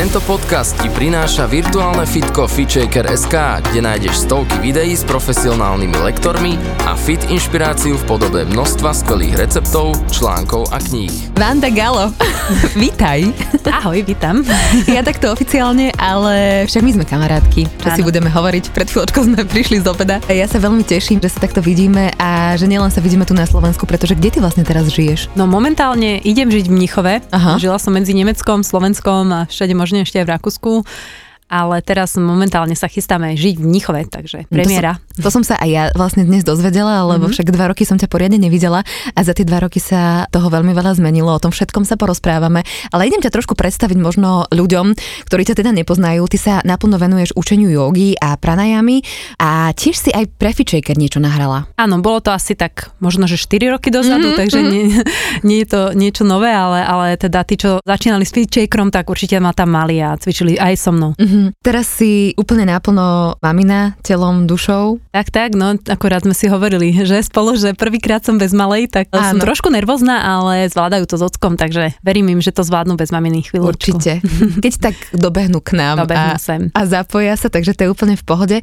Tento podcast ti prináša virtuálne fitko FitShaker.sk, kde nájdeš stovky videí s profesionálnymi lektormi a fit inšpiráciu v podobe množstva skvelých receptov, článkov a kníh. Vanda Galo, vítaj. Ahoj, vítam. Ja takto oficiálne, ale však my sme kamarátky, čo ano. si budeme hovoriť. Pred chvíľočkou sme prišli z obeda. Ja sa veľmi teším, že sa takto vidíme a že nielen sa vidíme tu na Slovensku, pretože kde ty vlastne teraz žiješ? No momentálne idem žiť v Mnichove. Aha. Žila som medzi Nemeckom, Slovenskom a všade možno ešte aj v Rakúsku ale teraz momentálne sa chystáme žiť v Mnichove, takže premiéra. To som, sa aj ja vlastne dnes dozvedela, lebo mm-hmm. však dva roky som ťa poriadne nevidela a za tie dva roky sa toho veľmi veľa zmenilo, o tom všetkom sa porozprávame, ale idem ťa trošku predstaviť možno ľuďom, ktorí ťa teda nepoznajú. Ty sa naplno venuješ učeniu jogy a pranajami a tiež si aj pre Fitchaker niečo nahrala. Áno, bolo to asi tak možno, že 4 roky dozadu, mm-hmm. takže mhm. nie, nie je to niečo nové, ale, ale teda tí, čo začínali s Fitchakerom, tak určite ma tam mali a cvičili aj so mnou. Mm-hmm. Mm, teraz si úplne naplno mamina, telom, dušou. Tak, tak, no akorát sme si hovorili, že spolu, že prvýkrát som bez malej, tak Áno. som trošku nervózna, ale zvládajú to s ockom, takže verím im, že to zvládnu bez maminy chvíľu. Určite. Keď tak dobehnú k nám dobehnú a, sem. a zapoja sa, takže to je úplne v pohode.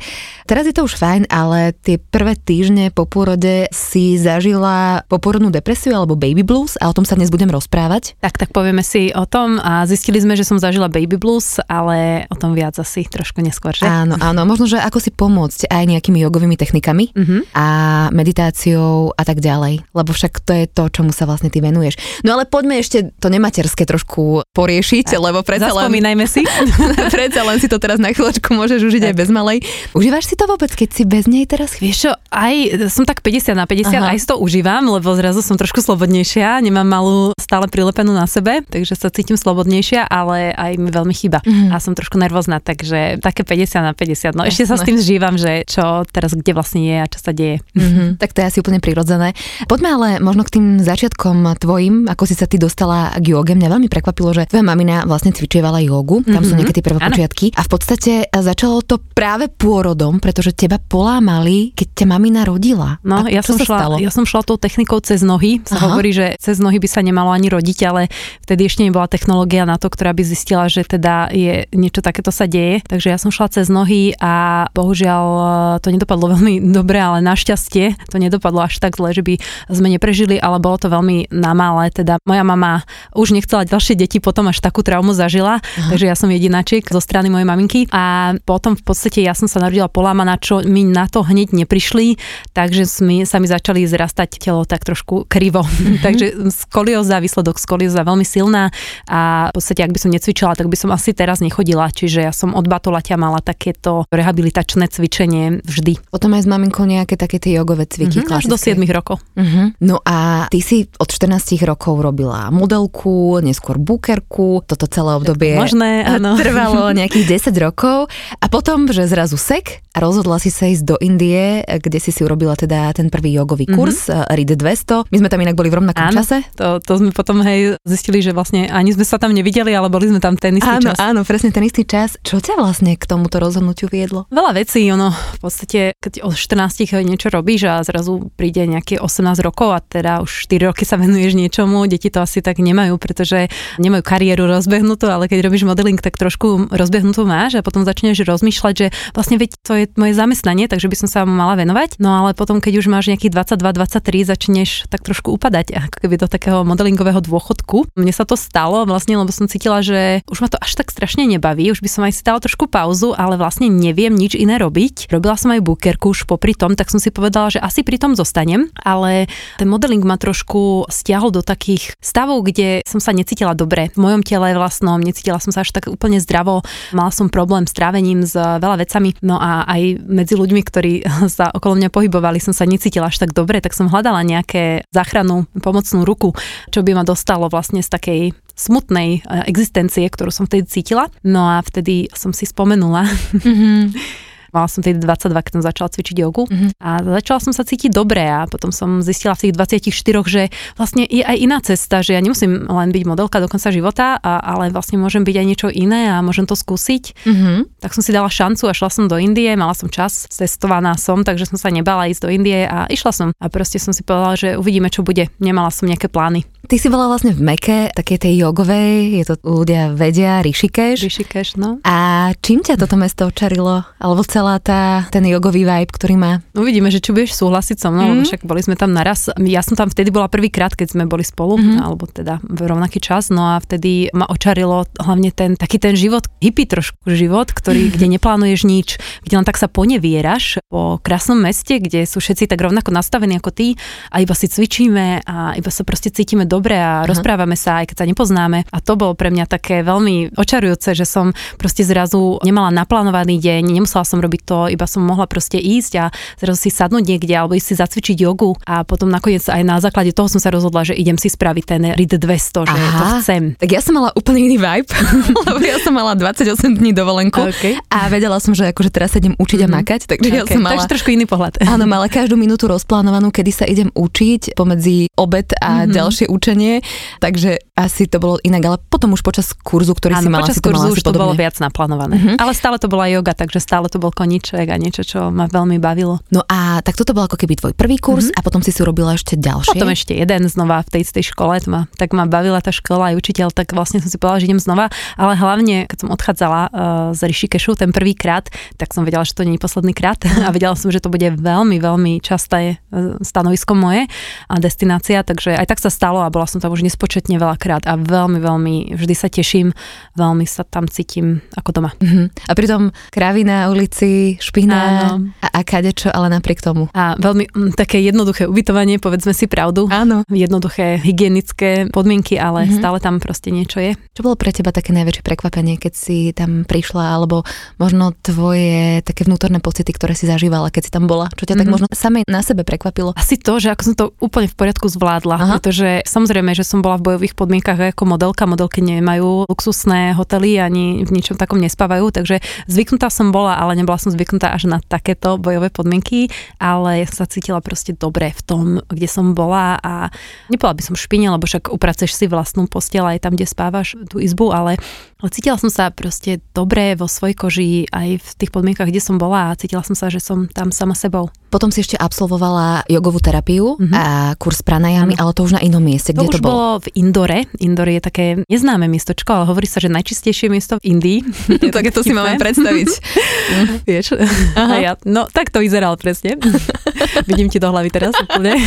Teraz je to už fajn, ale tie prvé týždne po pôrode si zažila popôrodnú depresiu alebo baby blues a o tom sa dnes budem rozprávať. Tak, tak povieme si o tom a zistili sme, že som zažila baby blues, ale o tom viac asi trošku neskôr, že? Áno, áno, možno, že ako si pomôcť aj nejakými jogovými technikami uh-huh. a meditáciou a tak ďalej, lebo však to je to, čomu sa vlastne ty venuješ. No ale poďme ešte to nematerské trošku poriešiť, a lebo predsa len... si. predsa len si to teraz na chvíľočku môžeš užiť tak. aj bez malej. Užívaš si to vôbec, keď si bez nej teraz? Vieš čo, aj som tak 50 na 50, Aha. aj si to užívam, lebo zrazu som trošku slobodnejšia, nemám malú stále prilepenú na sebe, takže sa cítim slobodnejšia, ale aj mi veľmi chýba. Uh-huh. A som trošku nervózna takže také 50 na 50. No ešte sa s tým zžívam, že čo teraz kde vlastne je a čo sa deje. Mm-hmm, tak to je asi úplne prirodzené. Poďme ale možno k tým začiatkom tvojim, ako si sa ty dostala k joge. Mňa veľmi prekvapilo, že tvoja mamina vlastne cvičievala jogu, tam mm-hmm. sú mhm. nejaké tie prvé ano. počiatky a v podstate začalo to práve pôrodom, pretože teba polámali, keď ťa mamina rodila. No, a ja som, šla, stalo? ja som šla tou technikou cez nohy. Sa Aha. hovorí, že cez nohy by sa nemalo ani rodiť, ale vtedy ešte nebola technológia na to, ktorá by zistila, že teda je niečo takéto sa deje. Takže ja som šla cez nohy a bohužiaľ e, to nedopadlo veľmi dobre, ale našťastie to nedopadlo až tak zle, že by sme neprežili, ale bolo to veľmi na malé. Teda moja mama už nechcela ďalšie deti, potom až takú traumu zažila, Aha. takže ja som jedináčik zo strany mojej maminky a potom v podstate ja som sa narodila polámaná, čo mi na to hneď neprišli, takže mi, sa mi začali zrastať telo tak trošku krivo. Mhm. takže skolioza, výsledok skolioza veľmi silná a v podstate ak by som necvičila, tak by som asi teraz nechodila, čiže ja som od Batolaťa mala takéto rehabilitačné cvičenie vždy. Potom aj s maminkou nejaké také tie jogové cviky mm-hmm, až do 7 rokov. Uh-huh. No a ty si od 14 rokov robila modelku, neskôr bukerku, toto celé obdobie možné, áno. trvalo nejakých 10 rokov a potom, že zrazu sek a rozhodla si sa ísť do Indie, kde si si urobila teda ten prvý jogový mhm. kurz, mm-hmm. RID 200. My sme tam inak boli v rovnakom áno, čase. To, to sme potom hej zistili, že vlastne ani sme sa tam nevideli, ale boli sme tam ten istý áno, čas. Áno, presne ten istý čas. Čo ťa vlastne k tomuto rozhodnutiu viedlo? Veľa vecí, ono v podstate, keď od 14 niečo robíš a zrazu príde nejaké 18 rokov a teda už 4 roky sa venuješ niečomu, deti to asi tak nemajú, pretože nemajú kariéru rozbehnutú, ale keď robíš modeling, tak trošku rozbehnutú máš a potom začneš rozmýšľať, že vlastne veď to je moje zamestnanie, takže by som sa mala venovať. No ale potom, keď už máš nejakých 22-23, začneš tak trošku upadať ako keby do takého modelingového dôchodku. Mne sa to stalo vlastne, lebo som cítila, že už ma to až tak strašne nebaví, už by som aj si dala trošku pauzu, ale vlastne neviem nič iné robiť. Robila som aj bukerku už popri tom, tak som si povedala, že asi pri tom zostanem, ale ten modeling ma trošku stiahol do takých stavov, kde som sa necítila dobre. V mojom tele vlastnom, necítila som sa až tak úplne zdravo, mala som problém s trávením, s veľa vecami, no a aj medzi ľuďmi, ktorí sa okolo mňa pohybovali, som sa necítila až tak dobre, tak som hľadala nejaké záchranu, pomocnú ruku, čo by ma dostalo vlastne z takej smutnej eh, existencie, ktorú som vtedy cítila. No a vtedy som si spomenula, mm-hmm Mala som tedy 22, keď som začala cvičiť jogu mm-hmm. a začala som sa cítiť dobre a potom som zistila v tých 24, že vlastne je aj iná cesta, že ja nemusím len byť modelka do konca života, a, ale vlastne môžem byť aj niečo iné a môžem to skúsiť. Mm-hmm. Tak som si dala šancu a šla som do Indie, mala som čas, testovaná som, takže som sa nebala ísť do Indie a išla som. A proste som si povedala, že uvidíme, čo bude. Nemala som nejaké plány. Ty si bola vlastne v Meke, také tej jogovej, je to ľudia vedia, Rishikesh. Rishikesh, no. A čím ťa toto mesto očarilo? Alebo celá tá, ten jogový vibe, ktorý má? No uvidíme, že či budeš súhlasiť so mnou, mm. lebo však boli sme tam naraz. Ja som tam vtedy bola prvýkrát, keď sme boli spolu, mm. alebo teda v rovnaký čas, no a vtedy ma očarilo hlavne ten taký ten život, hippie trošku život, ktorý, kde neplánuješ nič, kde len tak sa ponevieraš po krásnom meste, kde sú všetci tak rovnako nastavení ako ty a iba si cvičíme a iba sa proste cítime do dobre a uh-huh. rozprávame sa, aj keď sa nepoznáme. A to bolo pre mňa také veľmi očarujúce, že som proste zrazu nemala naplánovaný deň, nemusela som robiť to, iba som mohla proste ísť a zrazu si sadnúť niekde alebo ísť si zacvičiť jogu a potom nakoniec aj na základe toho som sa rozhodla, že idem si spraviť ten RID 200, že Aha. to chcem. Tak ja som mala úplne iný vibe, lebo ja som mala 28 dní dovolenku okay. a vedela som, že akože teraz sa idem učiť mm-hmm. a mhm. makať, takže okay. ja som mala... Takže trošku iný pohľad. Áno, mala každú minútu rozplánovanú, kedy sa idem učiť pomedzi obed a mm-hmm. ďalšie učenie, takže asi to bolo inak, ale potom už počas kurzu, ktorý Áno, si mala, počas si to kurzu mala už to bolo viac naplánované. Uh-huh. Ale stále to bola yoga, takže stále to bol koniček a niečo, čo ma veľmi bavilo. No a tak toto bol ako keby tvoj prvý kurz uh-huh. a potom si si urobila ešte ďalšie. Potom ešte jeden znova v tej istej škole, to ma, tak ma bavila tá škola aj učiteľ, tak vlastne som si povedala, že idem znova, ale hlavne, keď som odchádzala uh, z Rishikeshu ten prvý krát, tak som vedela, že to nie je posledný krát a vedela som, že to bude veľmi, veľmi časté uh, stanovisko moje a destinácia, takže aj tak sa stalo a bola som tam už nespočetne veľakrát a veľmi, veľmi vždy sa teším, veľmi sa tam cítim ako doma. Uh-huh. A pritom krávy na ulici, špina a, a kadečo, ale napriek tomu. A veľmi m, také jednoduché ubytovanie, povedzme si pravdu. Áno. Jednoduché hygienické podmienky, ale uh-huh. stále tam proste niečo je. Čo bolo pre teba také najväčšie prekvapenie, keď si tam prišla, alebo možno tvoje také vnútorné pocity, ktoré si zažívala, keď si tam bola? Čo ťa uh-huh. tak možno samej na sebe prekvapilo? Asi to, že ako som to úplne v poriadku zvládla, Aha. pretože samozrejme, že som bola v bojových podmienkach ako modelka. Modelky nemajú luxusné hotely ani v ničom takom nespávajú, takže zvyknutá som bola, ale nebola som zvyknutá až na takéto bojové podmienky, ale sa cítila proste dobre v tom, kde som bola a nebola by som špine, lebo však upraceš si vlastnú postel aj tam, kde spávaš tú izbu, ale ale cítila som sa proste dobre vo svojej koži aj v tých podmienkach, kde som bola a cítila som sa, že som tam sama sebou. Potom si ešte absolvovala jogovú terapiu mm-hmm. a kurz pranajami, ale to už na inom mieste. Kde to, to už bolo? v Indore. Indore je také neznáme miestočko, ale hovorí sa, že najčistejšie miesto v Indii. tak to si máme predstaviť. Vieš? Ja, no tak to vyzeral presne. Vidím ti do hlavy teraz úplne.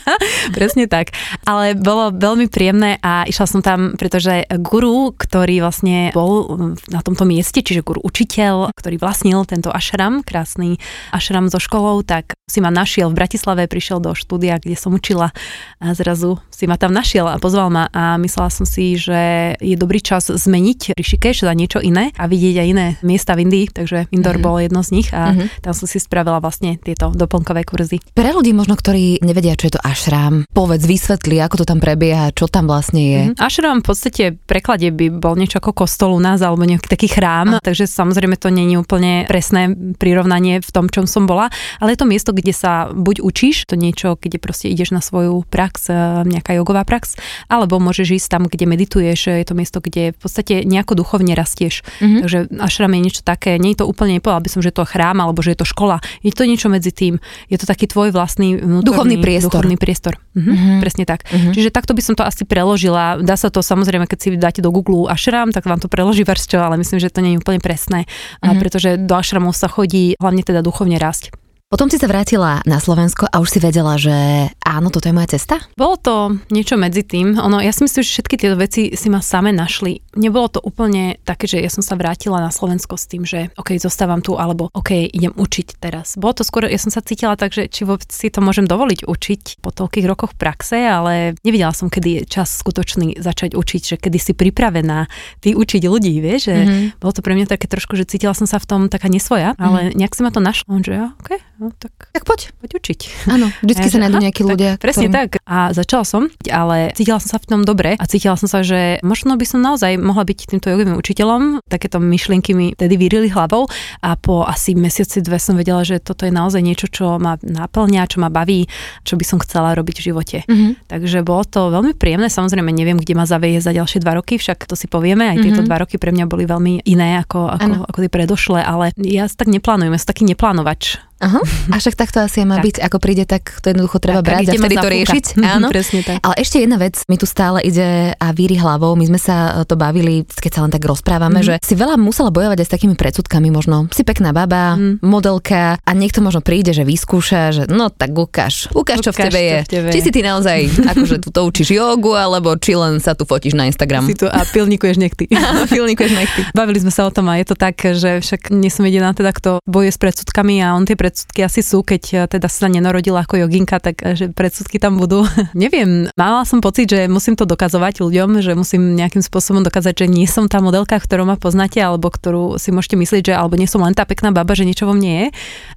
presne tak. Ale bolo veľmi príjemné a išla som tam, pretože guru, ktorý vlastne bol na tomto mieste, čiže guru učiteľ, ktorý vlastnil tento ašram, krásny ašram so školou, tak si ma našiel v Bratislave, prišiel do štúdia, kde som učila a zrazu si ma tam našiel a pozval ma a myslela som si, že je dobrý čas zmeniť Rishikesh za niečo iné a vidieť aj iné miesta v Indii, takže Indor mm-hmm. bolo jedno z nich a mm-hmm. tam som si spravila vlastne tieto doplnkové kurzy. Pre ľudí možno, ktorí nevedia, čo je to ašram, povedz, vysvetli, ako to tam prebieha, čo tam vlastne je. Mm-hmm. Ašram v podstate v preklade by bol niečo ako kostol u nás alebo nejaký taký chrám, a. takže samozrejme to je úplne presné prirovnanie v tom, čom som bola, ale je to miesto, kde sa buď učíš, to niečo, kde proste ideš na svoju prax, e, nejaká jogová prax, alebo môžeš ísť tam, kde medituješ, je to miesto, kde v podstate nejako duchovne rastieš. Mm-hmm. Takže ašram je niečo také, nie je to úplne, nepovedal by som, že je to chrám alebo že je to škola, je to niečo medzi tým. Je to taký tvoj vlastný duchovný priestor. Duchovný priestor. Mhm, mm-hmm. Presne tak. Mm-hmm. Čiže takto by som to asi preložila. Dá sa to samozrejme, keď si dáte do Google ašram, tak vám to preloží versťo, ale myslím, že to nie je úplne presné, mm-hmm. pretože do ašramov sa chodí hlavne teda duchovne rásť. Potom si sa vrátila na Slovensko a už si vedela, že áno, toto je moja cesta? Bolo to niečo medzi tým. Ono, ja si myslím, že všetky tieto veci si ma same našli. Nebolo to úplne také, že ja som sa vrátila na Slovensko s tým, že OK, zostávam tu, alebo OK, idem učiť teraz. Bolo to skôr, ja som sa cítila tak, že či vôbec si to môžem dovoliť učiť po toľkých rokoch praxe, ale nevidela som, kedy je čas skutočný začať učiť, že kedy si pripravená ty učiť ľudí, vieš, že mm-hmm. bolo to pre mňa také trošku, že cítila som sa v tom taká nesvoja, ale mm-hmm. nejak si ma to našlo, že OK, no tak, Tak poď. poď učiť. Áno, vždycky Ja, sa nájdú nejakí tak, ľudia. Presne ktorým- tak. A začala som, ale cítila som sa v tom dobre a cítila som sa, že možno by som naozaj mohla byť týmto jogovým učiteľom. Takéto myšlienky mi tedy vyrili hlavou a po asi mesiaci dve som vedela, že toto je naozaj niečo, čo ma naplňa, čo ma baví, čo by som chcela robiť v živote. Mhm. Takže bolo to veľmi príjemné. Samozrejme, neviem, kde ma zaveje za ďalšie dva roky, však to si povieme. Aj tieto Mhm. dva roky pre mňa boli veľmi iné ako, ako, ako tie predošlé, ale ja tak neplánujem, ja som taký neplánovač. Aha. A však takto asi má Tak. byť, ako príde, tak to jednoducho treba Tak, brať a vtedy to riešiť. Áno. Presne tak. Ale ešte jedna vec, mi tu stále ide a víri hlavou. My sme sa to bavili, keď sa len tak rozprávame, Mhm. že si veľa musela bojovať aj s takými predsudkami možno. Si pekná baba, Mhm. modelka a niekto možno príde, že vyskúša, že no tak ukáž, ukáž, čo v tebe je. v tebe či si ty naozaj akože tu to učíš jogu, alebo či len sa tu fotíš na Instagram. Si tu a pilníkuješ niekty. Filnikuješ nechty. Bavili sme sa o tom a je to tak, že však nie som jediná teda, kto boje s predsudkami a on tie predsudky asi sú, keď eh, teda sa nenarodila ako joginka, tak eh, že predsudky tam budú. Neviem, mala som pocit, že musím to dokazovať ľuďom, že musím nejakým spôsobom dokázať, že nie som tá modelka, ktorú ma poznáte, alebo ktorú si môžete myslieť, že alebo nie som len tá pekná baba, že niečo vo mne je.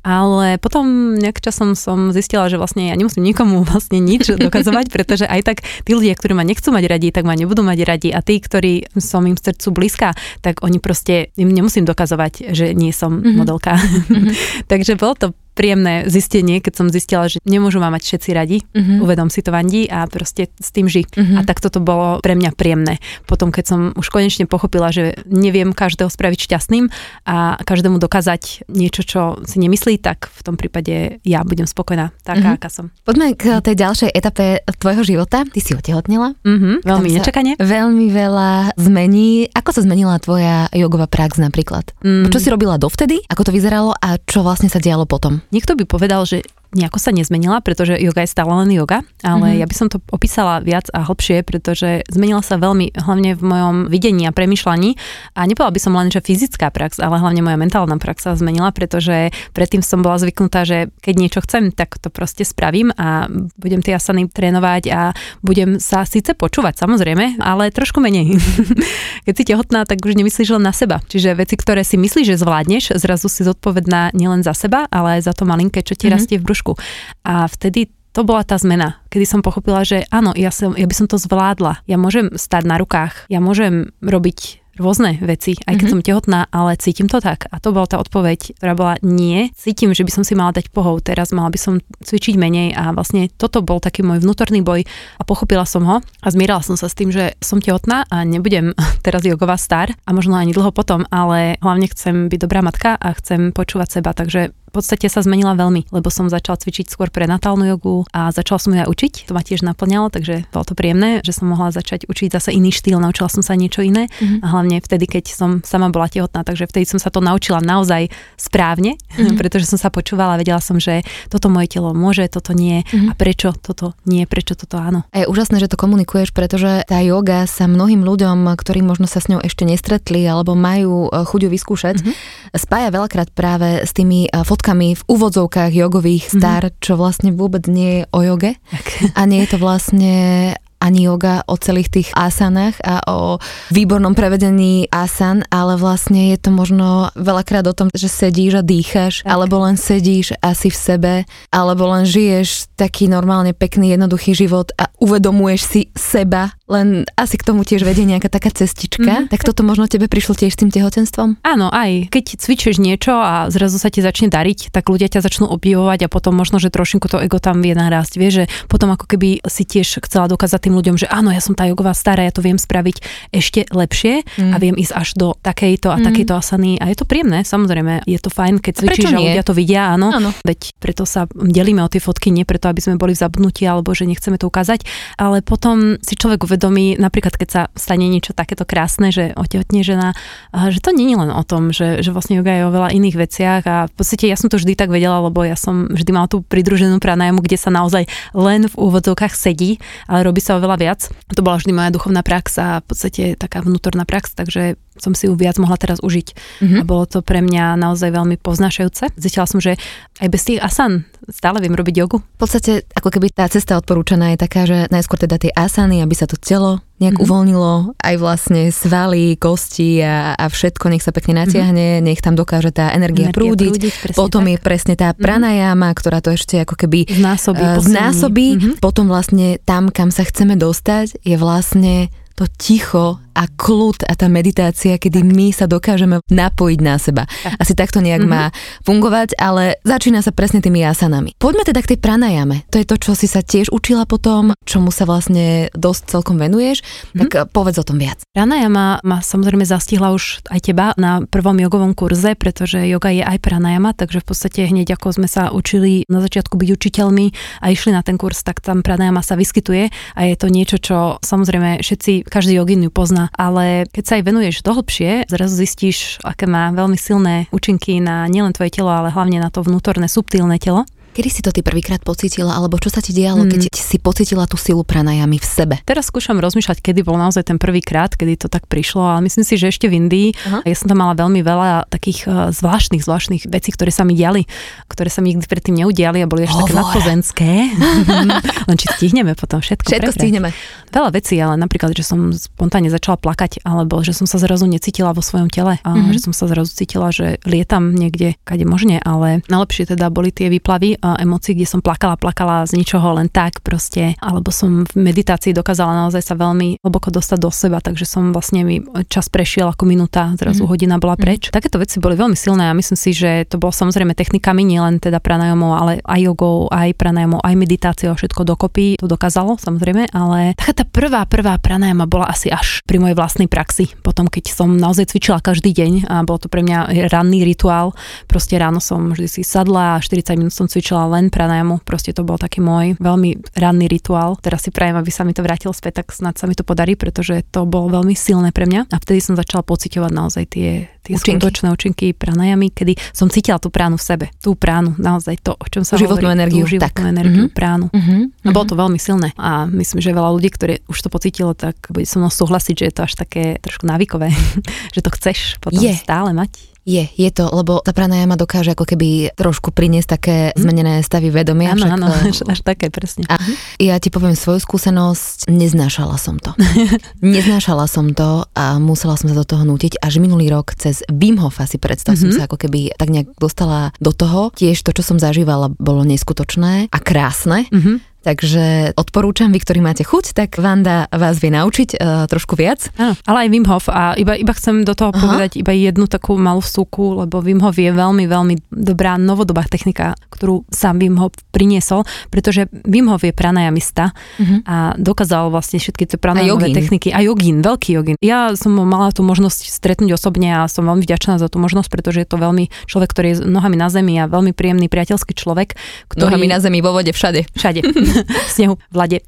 Ale potom nejak časom som zistila, že vlastne ja nemusím nikomu vlastne nič dokazovať, pretože aj tak tí ľudia, ktorí ma nechcú mať radi, tak ma nebudú mať radi a tí, ktorí som im srdcu blízka, tak oni proste, im nemusím dokazovať, že nie som Mhm. mm-hmm. modelka. Mm-hmm. Takže bolo to príjemné zistenie, keď som zistila, že nemôžu ma mať všetci radi, mm-hmm. uvedom si to Vandi a proste s tým ži. Mm-hmm. A tak toto bolo pre mňa príjemné. Potom, keď som už konečne pochopila, že neviem každého spraviť šťastným a každému dokázať niečo, čo si nemyslí, tak v tom prípade ja budem spokojná, taká, Mhm. aká som. Poďme k tej ďalšej etape tvojho života. Ty si otehotnela. Mm-hmm. Veľmi nečakane. Veľmi veľa zmení. Ako sa zmenila tvoja jogová prax napríklad? Mm. Čo si robila dovtedy? Ako to vyzeralo a čo vlastne sa dialo potom? Niekto by povedal, že nejako sa nezmenila, pretože yoga je stále len yoga, ale Mhm. ja by som to opísala viac a hlbšie, pretože zmenila sa veľmi, hlavne v mojom videní a premyšľaní a nepovedala by som len, že fyzická prax, ale hlavne moja mentálna prax sa zmenila, pretože predtým som bola zvyknutá, že keď niečo chcem, tak to proste spravím a budem tie asany trénovať a budem sa síce počúvať, samozrejme, ale trošku menej. keď si tehotná, tak už nemyslíš len na seba. Čiže veci, ktoré si myslíš, že zvládneš, zrazu si zodpovedná nielen za seba, ale aj za to malinké, čo ti Mhm. rastie v brúšku. A vtedy to bola tá zmena, kedy som pochopila, že áno, ja, som, ja by som to zvládla. Ja môžem stať na rukách, ja môžem robiť rôzne veci, aj keď Mhm. som tehotná, ale cítim to tak. A to bola tá odpoveď, ktorá bola nie. Cítim, že by som si mala dať pohov, teraz mala by som cvičiť menej a vlastne toto bol taký môj vnútorný boj a pochopila som ho a zmierala som sa s tým, že som tehotná a nebudem teraz jogová star a možno ani dlho potom, ale hlavne chcem byť dobrá matka a chcem počúvať seba, takže podstate sa zmenila veľmi, lebo som začala cvičiť skôr prenatálnu jogu a začala som ju aj učiť. To ma tiež naplňalo, takže bolo to príjemné, že som mohla začať učiť zase iný štýl, naučila som sa niečo iné Mhm. a hlavne vtedy, keď som sama bola tehotná, takže vtedy som sa to naučila naozaj správne, Mhm. pretože som sa počúvala, vedela som, že toto moje telo môže, toto nie Mhm. a prečo toto nie, prečo toto áno. A je úžasné, že to komunikuješ, pretože tá yoga sa mnohým ľuďom, ktorí možno sa s ňou ešte nestretli alebo majú e, chuť ju vyskúšať, Mhm. spája veľakrát práve s tými e, fotkami v úvodzovkách jogových star, čo vlastne vôbec nie je o joge. A nie je to vlastne ani yoga o celých tých asanách a o výbornom prevedení asan, ale vlastne je to možno veľakrát o tom, že sedíš a dýcháš, Tak. alebo len sedíš asi v sebe, alebo len žiješ taký normálne pekný, jednoduchý život a uvedomuješ si seba, len asi k tomu tiež vedie nejaká taká cestička. Mhm. Tak toto možno tebe prišlo tiež s tým tehotenstvom? Áno, aj keď cvičíš niečo a zrazu sa ti začne dariť, tak ľudia ťa začnú obdivovať a potom možno, že trošinku to ego tam vie narásť. Vieš, že potom ako keby si tiež chcela dokázať tým ľuďom, že áno, ja som tá jogová stará, ja to viem spraviť ešte lepšie Mm. a viem ísť až do takejto a Mm. takejto asany. A je to príjemné, samozrejme, je to fajn, keď cvičíš a ľudia to vidia, áno. Áno. Veď preto sa delíme o tie fotky, nie preto, aby sme boli v zabudnutí alebo že nechceme to ukázať, ale potom si človek uvedomí, napríklad keď sa stane niečo takéto krásne, že otehotne žena, že to je len o tom, že, že vlastne yoga je o veľa iných veciach a v podstate ja som to vždy tak vedela, lebo ja som vždy mala tú pridruženú pranájamu, kde sa naozaj len v úvodzovkách sedí, ale robí sa oveľa viac. To bola vždy moja duchovná prax a v podstate taká vnútorná prax, takže som si ju viac mohla teraz užiť. Mhm. A bolo to pre mňa naozaj veľmi poznášajúce. Zistila som, že aj bez tých asan stále viem robiť jogu. V podstate ako keby tá cesta odporúčaná je taká, že najskôr teda tie asany, aby sa to telo nejak mm-hmm. uvoľnilo aj vlastne svaly, kosti a, a všetko, nech sa pekne natiahne, mm-hmm. nech tam dokáže tá energia, energia prúdiť. prúdiť Potom tak. je presne tá mhm. pranajama, mm-hmm. ktorá to ešte ako keby znásobí. Uh, znásobí. Mm-hmm. Potom vlastne tam, kam sa chceme dostať, je vlastne to ticho a kľud a tá meditácia, kedy my sa dokážeme napojiť na seba. Asi takto nejak mm-hmm. má fungovať, ale začína sa presne tými asanami. Poďme teda k tej pranajame. To je to, čo si sa tiež učila potom, čomu sa vlastne dosť celkom venuješ. Mm-hmm. Tak mhm. povedz o tom viac. Pranajama ma samozrejme zastihla už aj teba na prvom jogovom kurze, pretože yoga je aj pranajama, takže v podstate hneď ako sme sa učili na začiatku byť učiteľmi a išli na ten kurz, tak tam pranajama sa vyskytuje a je to niečo, čo samozrejme všetci, každý jogin ju pozná ale keď sa aj venuješ dohlbšie, zrazu zistíš, aké má veľmi silné účinky na nielen tvoje telo, ale hlavne na to vnútorné, subtilné telo. Kedy si to ty prvýkrát pocítila, alebo čo sa ti dialo, mm. keď si pocítila tú silu pranajamy v sebe? Teraz skúšam rozmýšľať, kedy bol naozaj ten prvý krát, kedy to tak prišlo, ale myslím si, že ešte v Indii. Aha. Ja som tam mala veľmi veľa takých uh, zvláštnych, zvláštnych vecí, ktoré sa mi diali, ktoré sa mi nikdy predtým neudiali a boli až také nadpozenské. Len či stihneme potom všetko. Všetko prebrať. stihneme. Veľa vecí, ale napríklad, že som spontánne začala plakať, alebo že som sa zrazu necítila vo svojom tele, a mm-hmm. že som sa zrazu cítila, že lietam niekde, kade možne, ale najlepšie teda boli tie výplavy emócií, kde som plakala, plakala z ničoho len tak proste, alebo som v meditácii dokázala naozaj sa veľmi hlboko dostať do seba, takže som vlastne mi čas prešiel ako minúta, zrazu mm. hodina bola mhm. preč. Mm. Takéto veci boli veľmi silné a myslím si, že to bolo samozrejme technikami, nielen teda pranajomou, ale aj jogou, aj pranajomou, aj meditáciou, všetko dokopy to dokázalo samozrejme, ale taká tá prvá, prvá pranajama bola asi až pri mojej vlastnej praxi. Potom, keď som naozaj cvičila každý deň a bolo to pre mňa ranný rituál, proste ráno som vždy si sadla a 40 minút som cvičila cvičila len pranajamu, proste to bol taký môj veľmi ranný rituál. Teraz si prajem, aby sa mi to vrátilo späť, tak snad sa mi to podarí, pretože to bolo veľmi silné pre mňa. A vtedy som začala pociťovať naozaj tie, tie účinky. skutočné účinky pranajami, kedy som cítila tú pránu v sebe. Tú pránu, naozaj to, o čom sa životnú hovorí. energiu. Tú životnú tak. energiu, mm-hmm. pránu. Mm-hmm. A bolo to veľmi silné. A myslím, že veľa ľudí, ktorí už to pocítilo, tak bude so mnou súhlasiť, že je to až také trošku návykové, že to chceš potom je. stále mať. Je, je to, lebo tá pranajama dokáže ako keby trošku priniesť také mm. zmenené stavy vedomia. Áno, áno, až, až také, presne. A ja ti poviem svoju skúsenosť, neznášala som to. neznášala som to a musela som sa do toho nútiť. Až minulý rok cez Wim Hof asi predstav mm-hmm. som mhm. sa ako keby tak nejak dostala do toho. Tiež to, čo som zažívala, bolo neskutočné a krásne. Mm-hmm Takže odporúčam, vy, ktorí máte chuť, tak Vanda vás vie naučiť uh, trošku viac. Áno, ale aj Wim Hof. A iba, iba chcem do toho Aha. povedať iba jednu takú malú vstúku, lebo Wim Hof je veľmi, veľmi dobrá novodobá technika, ktorú sám Wim Hof priniesol, pretože Wim Hof je pranajamista uh-huh. a dokázal vlastne všetky tie pranajamové techniky. A jogín, veľký jogín. Ja som mala tú možnosť stretnúť osobne a som veľmi vďačná za tú možnosť, pretože je to veľmi človek, ktorý je nohami na zemi a veľmi príjemný priateľský človek. Ktorý... Nohami na zemi, vo vode, všade. Všade. snehu, v lade.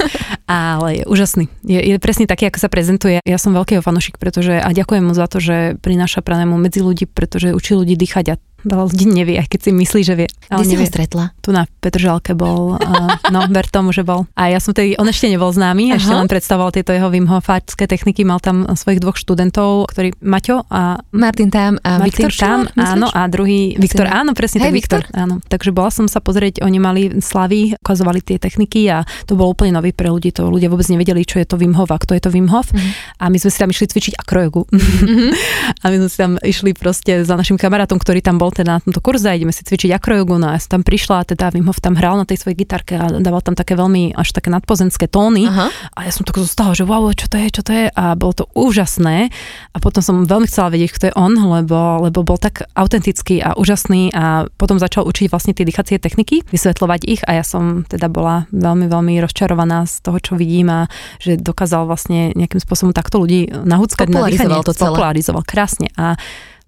Ale je úžasný. Je, je presne taký, ako sa prezentuje. Ja som veľký fanošik, pretože a ďakujem mu za to, že prináša pranému medzi ľudí, pretože učí ľudí dýchať a Veľa ľudí nevie, aj keď si myslí, že vie. Ale Kde nevie. si ho stretla? Tu na Petržalke bol, uh, no ver tomu, že bol. A ja som tedy, on ešte nebol známy, Aha. ešte len predstavoval tieto jeho Wim techniky, mal tam svojich dvoch študentov, ktorý Maťo a Martin Tam a Martin Viktor Tam, áno, a druhý Viktor, áno, presne, hey, Viktor. Viktor. Áno, takže bola som sa pozrieť, oni mali slavy, ukazovali tie techniky a to bolo úplne nový pre ľudí, to ľudia vôbec nevedeli, čo je to Wim Hof a kto je to Wim Hof. Mm-hmm. A my sme si tam išli cvičiť akrojogu. Mm-hmm. a my sme si tam išli proste za našim kamarátom, ktorý tam bol teda na tomto kurze ideme si cvičiť akrojogu. No a ja som tam prišla a teda Wim Hof tam hral na tej svojej gitarke a dával tam také veľmi až také nadpozenské tóny. Aha. A ja som tak zostala, že wow, čo to je, čo to je. A bolo to úžasné. A potom som veľmi chcela vedieť, kto je on, lebo, lebo bol tak autentický a úžasný a potom začal učiť vlastne tie dýchacie techniky, vysvetľovať ich a ja som teda bola veľmi, veľmi rozčarovaná z toho, čo vidím a že dokázal vlastne nejakým spôsobom takto ľudí nahúckať na dýchanie. to celé. Popularizoval krásne. A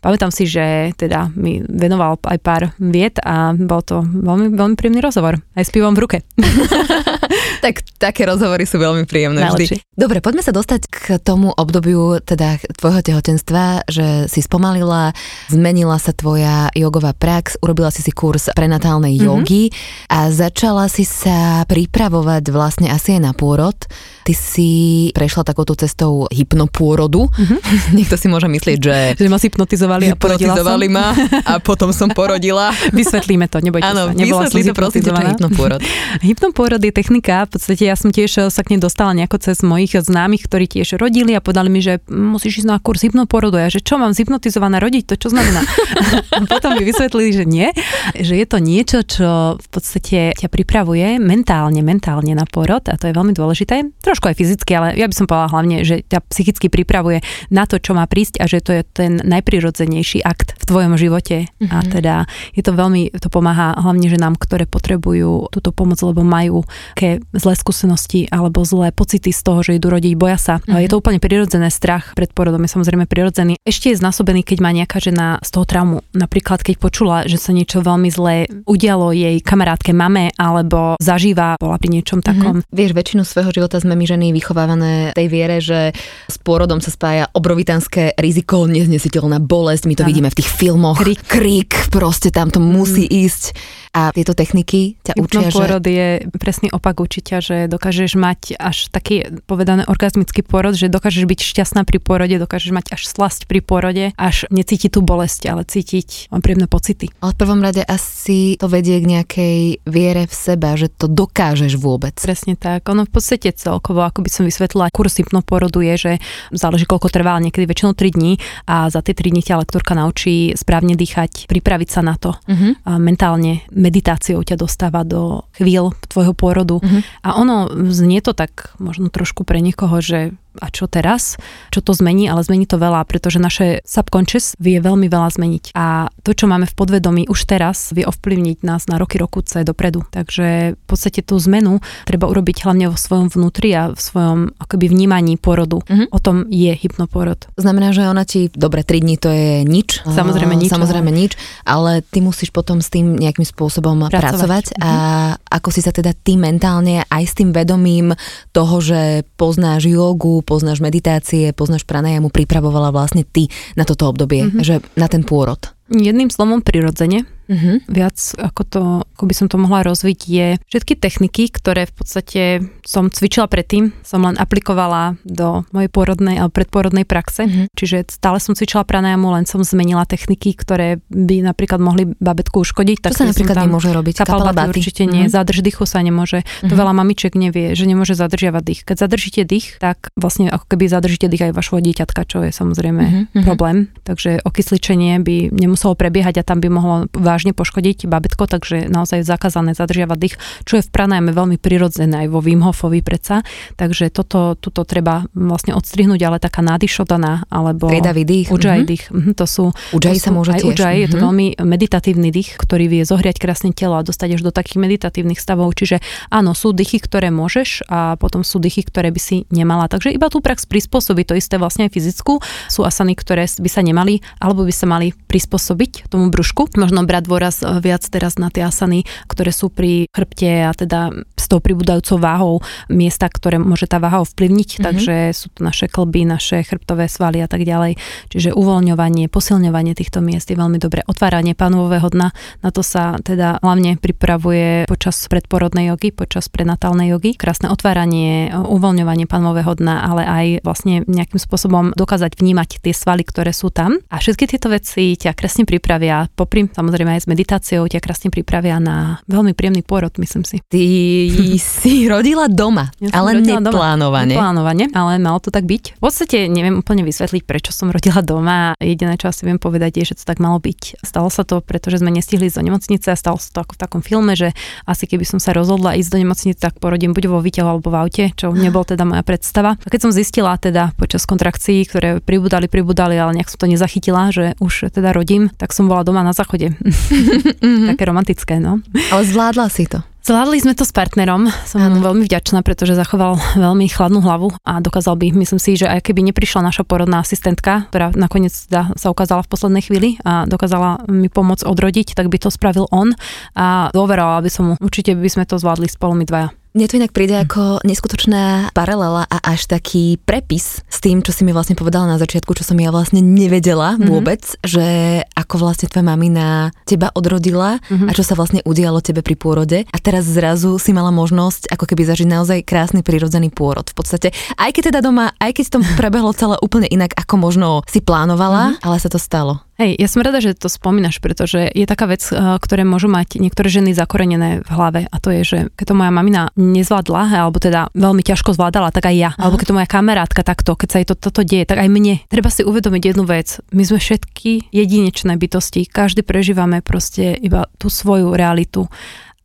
Pamätám si, že teda mi venoval aj pár viet a bol to veľmi, veľmi príjemný rozhovor. Aj s pivom v ruke. tak také rozhovory sú veľmi príjemné Najlepšie. vždy. Dobre, poďme sa dostať k tomu obdobiu teda tvojho tehotenstva, že si spomalila, zmenila sa tvoja jogová prax, urobila si si kurz prenatálnej mm-hmm. jogy a začala si sa pripravovať vlastne asi aj na pôrod. Ty si prešla takouto cestou hypnopôrodu. Mm-hmm. Niekto si môže myslieť, že... že ma hypnotizovali a som. ma a potom som porodila. Vysvetlíme to, nebojte Áno, sa. Nebola vysvetlí to prosím, je hypnopôrod. hypnopôrod je technika, V podstate ja som tiež sa k nej dostala nejako cez mojich známych, ktorí tiež rodili a povedali mi, že musíš ísť na kurz hypnoporodu. Ja, že čo mám zhypnotizovaná rodiť, to čo znamená? potom mi vysvetlili, že nie, že je to niečo, čo v podstate ťa pripravuje mentálne, mentálne na porod a to je veľmi dôležité. Trošku aj fyzicky, ale ja by som povedala hlavne, že ťa psychicky pripravuje na to, čo má prísť a že to je ten najprirodzenejší akt v tvojom živote. Mm-hmm. A mhm. teda je to veľmi, to pomáha hlavne ženám, ktoré potrebujú túto pomoc, lebo majú ke zlé skúsenosti alebo zlé pocity z toho, že idú rodiť, boja sa. Mm-hmm. Je to úplne prirodzené, strach pred porodom je samozrejme prirodzený. Ešte je znásobený, keď má nejaká žena z toho traumu. Napríklad, keď počula, že sa niečo veľmi zlé udialo jej kamarátke mame alebo zažíva, bola pri niečom takom. Mm-hmm. Vieš, väčšinu svojho života sme my ženy vychovávané tej viere, že s pôrodom sa spája obrovitánske riziko, neznesiteľná bolesť, my to ano. vidíme v tých filmoch. Krik. Krik, proste tam to musí mm. ísť. A tieto techniky ťa učia, pôrod že... je presný opak určite, že dokážeš mať až taký povedaný orgazmický pôrod, že dokážeš byť šťastná pri pôrode, dokážeš mať až slasť pri pôrode, až necítiť tú bolesť, ale cítiť príjemné pocity. Ale v prvom rade asi to vedie k nejakej viere v seba, že to dokážeš vôbec. Presne tak. Ono v podstate celkovo, ako by som vysvetlila, kurz hypnoporodu je, že záleží koľko trvá, niekedy väčšinou 3 dní a za tie 3 dní ťa lektorka naučí správne dýchať, pripraviť sa na to uh-huh. a mentálne meditáciou ťa dostáva do chvíľ tvojho pôrodu. Uh-huh. A ono znie to tak možno trošku pre niekoho, že a čo teraz, čo to zmení, ale zmení to veľa, pretože naše subconscious vie veľmi veľa zmeniť. A to, čo máme v podvedomí už teraz, vie ovplyvniť nás na roky, rokuce dopredu. Takže v podstate tú zmenu treba urobiť hlavne vo svojom vnútri a v svojom akoby vnímaní porodu. Mm-hmm. O tom je hypnoporod. Znamená, že ona ti, dobre, 3 dní to je nič. Samozrejme nič. Samozrejme nič, ale ty musíš potom s tým nejakým spôsobom pracovať. pracovať. Mm-hmm. A ako si sa teda ty mentálne aj s tým vedomím toho, že poznáš jogu, poznáš meditácie, poznáš pranajamu, pripravovala vlastne ty na toto obdobie, mm-hmm. že na ten pôrod? Jedným slovom prirodzene. Uh-huh. Viac ako to, ako by som to mohla rozviť, je všetky techniky, ktoré v podstate som cvičila predtým, som len aplikovala do mojej pôrodnej alebo predpôrodnej praxe. Uh-huh. Čiže stále som cvičila pranajamu, len som zmenila techniky, ktoré by napríklad mohli babetku uškodiť. Tak Čo sa napríklad nemôže robiť? Kapalbaty určite nie. Uh-huh. Zadrž dychu sa nemôže. Uh-huh. To veľa mamičiek nevie, že nemôže zadržiavať dých. Keď zadržíte dých, tak vlastne ako keby zadržíte dých aj vašho dieťatka, čo je samozrejme uh-huh. problém. Takže okysličenie by nemuselo prebiehať a tam by mohlo váž vážne poškodiť babetko, takže naozaj zakázané zadržiavať dých, čo je v pranajme veľmi prirodzené aj vo Wim Hofovi predsa. Takže toto, toto treba vlastne odstrihnúť, ale taká nádyšodaná alebo Priedavý dých. Ujjayi mm-hmm. dých. Mhm, to sú, ujjayi sa môže aj tiež. Ujjayi, mm-hmm. je to mhm. veľmi meditatívny dých, ktorý vie zohriať krásne telo a dostať až do takých meditatívnych stavov. Čiže áno, sú dýchy, ktoré môžeš a potom sú dýchy, ktoré by si nemala. Takže iba tú prax prispôsobiť, to isté vlastne aj fyzickú. Sú asany, ktoré by sa nemali alebo by sa mali prispôsobiť tomu brúšku. Možno brať dôraz e, viac teraz na tie asany, ktoré sú pri chrbte a teda s tou pribúdajúcou váhou miesta, ktoré môže tá váha ovplyvniť, mm-hmm. takže sú to naše klby, naše chrbtové svaly a tak ďalej. Čiže uvoľňovanie, posilňovanie týchto miest je veľmi dobré. Otváranie panového dna, na to sa teda hlavne pripravuje počas predporodnej jogy, počas prenatálnej jogy. Krásne otváranie, uvoľňovanie panového dna, ale aj vlastne nejakým spôsobom dokázať vnímať tie svaly, ktoré sú tam. A všetky tieto veci ťa kresne pripravia, popri samozrejme aj s meditáciou ťa krásne pripravia na veľmi príjemný pôrod, myslím si. Ty si rodila doma, ja ale neplánovane. Neplánovane, ale malo to tak byť. V podstate neviem úplne vysvetliť, prečo som rodila doma. Jediné, čo asi viem povedať, je, že to tak malo byť. Stalo sa to, pretože sme nestihli ísť do nemocnice a stalo sa to ako v takom filme, že asi keby som sa rozhodla ísť do nemocnice, tak porodím buď vo výťahu alebo v aute, čo nebol teda moja predstava. A keď som zistila teda počas kontrakcií, ktoré pribudali, pribudali, ale nejak som to nezachytila, že už teda rodím, tak som bola doma na záchode. mm-hmm. také romantické, no. Ale zvládla si to. Zvládli sme to s partnerom, som mu veľmi vďačná, pretože zachoval veľmi chladnú hlavu a dokázal by, myslím si, že aj keby neprišla naša porodná asistentka, ktorá nakoniec teda sa ukázala v poslednej chvíli a dokázala mi pomôcť odrodiť, tak by to spravil on a dôverovala by som mu. Určite by sme to zvládli spolu my dvaja. Mne to inak príde ako neskutočná paralela a až taký prepis s tým, čo si mi vlastne povedala na začiatku, čo som ja vlastne nevedela mm-hmm. vôbec, že ako vlastne tvoja mamina teba odrodila mm-hmm. a čo sa vlastne udialo tebe pri pôrode a teraz zrazu si mala možnosť ako keby zažiť naozaj krásny prirodzený pôrod. V podstate, aj keď teda doma, aj keď to prebehlo celé úplne inak, ako možno si plánovala, mm-hmm. ale sa to stalo. Hej, ja som rada, že to spomínaš, pretože je taká vec, uh, ktoré môžu mať niektoré ženy zakorenené v hlave a to je, že keď to moja mamina nezvládla, alebo teda veľmi ťažko zvládala, tak aj ja. Aha. Alebo keď to moja kamarátka takto, keď sa jej to, toto deje, tak aj mne. Treba si uvedomiť jednu vec. My sme všetky jedinečné bytosti. Každý prežívame proste iba tú svoju realitu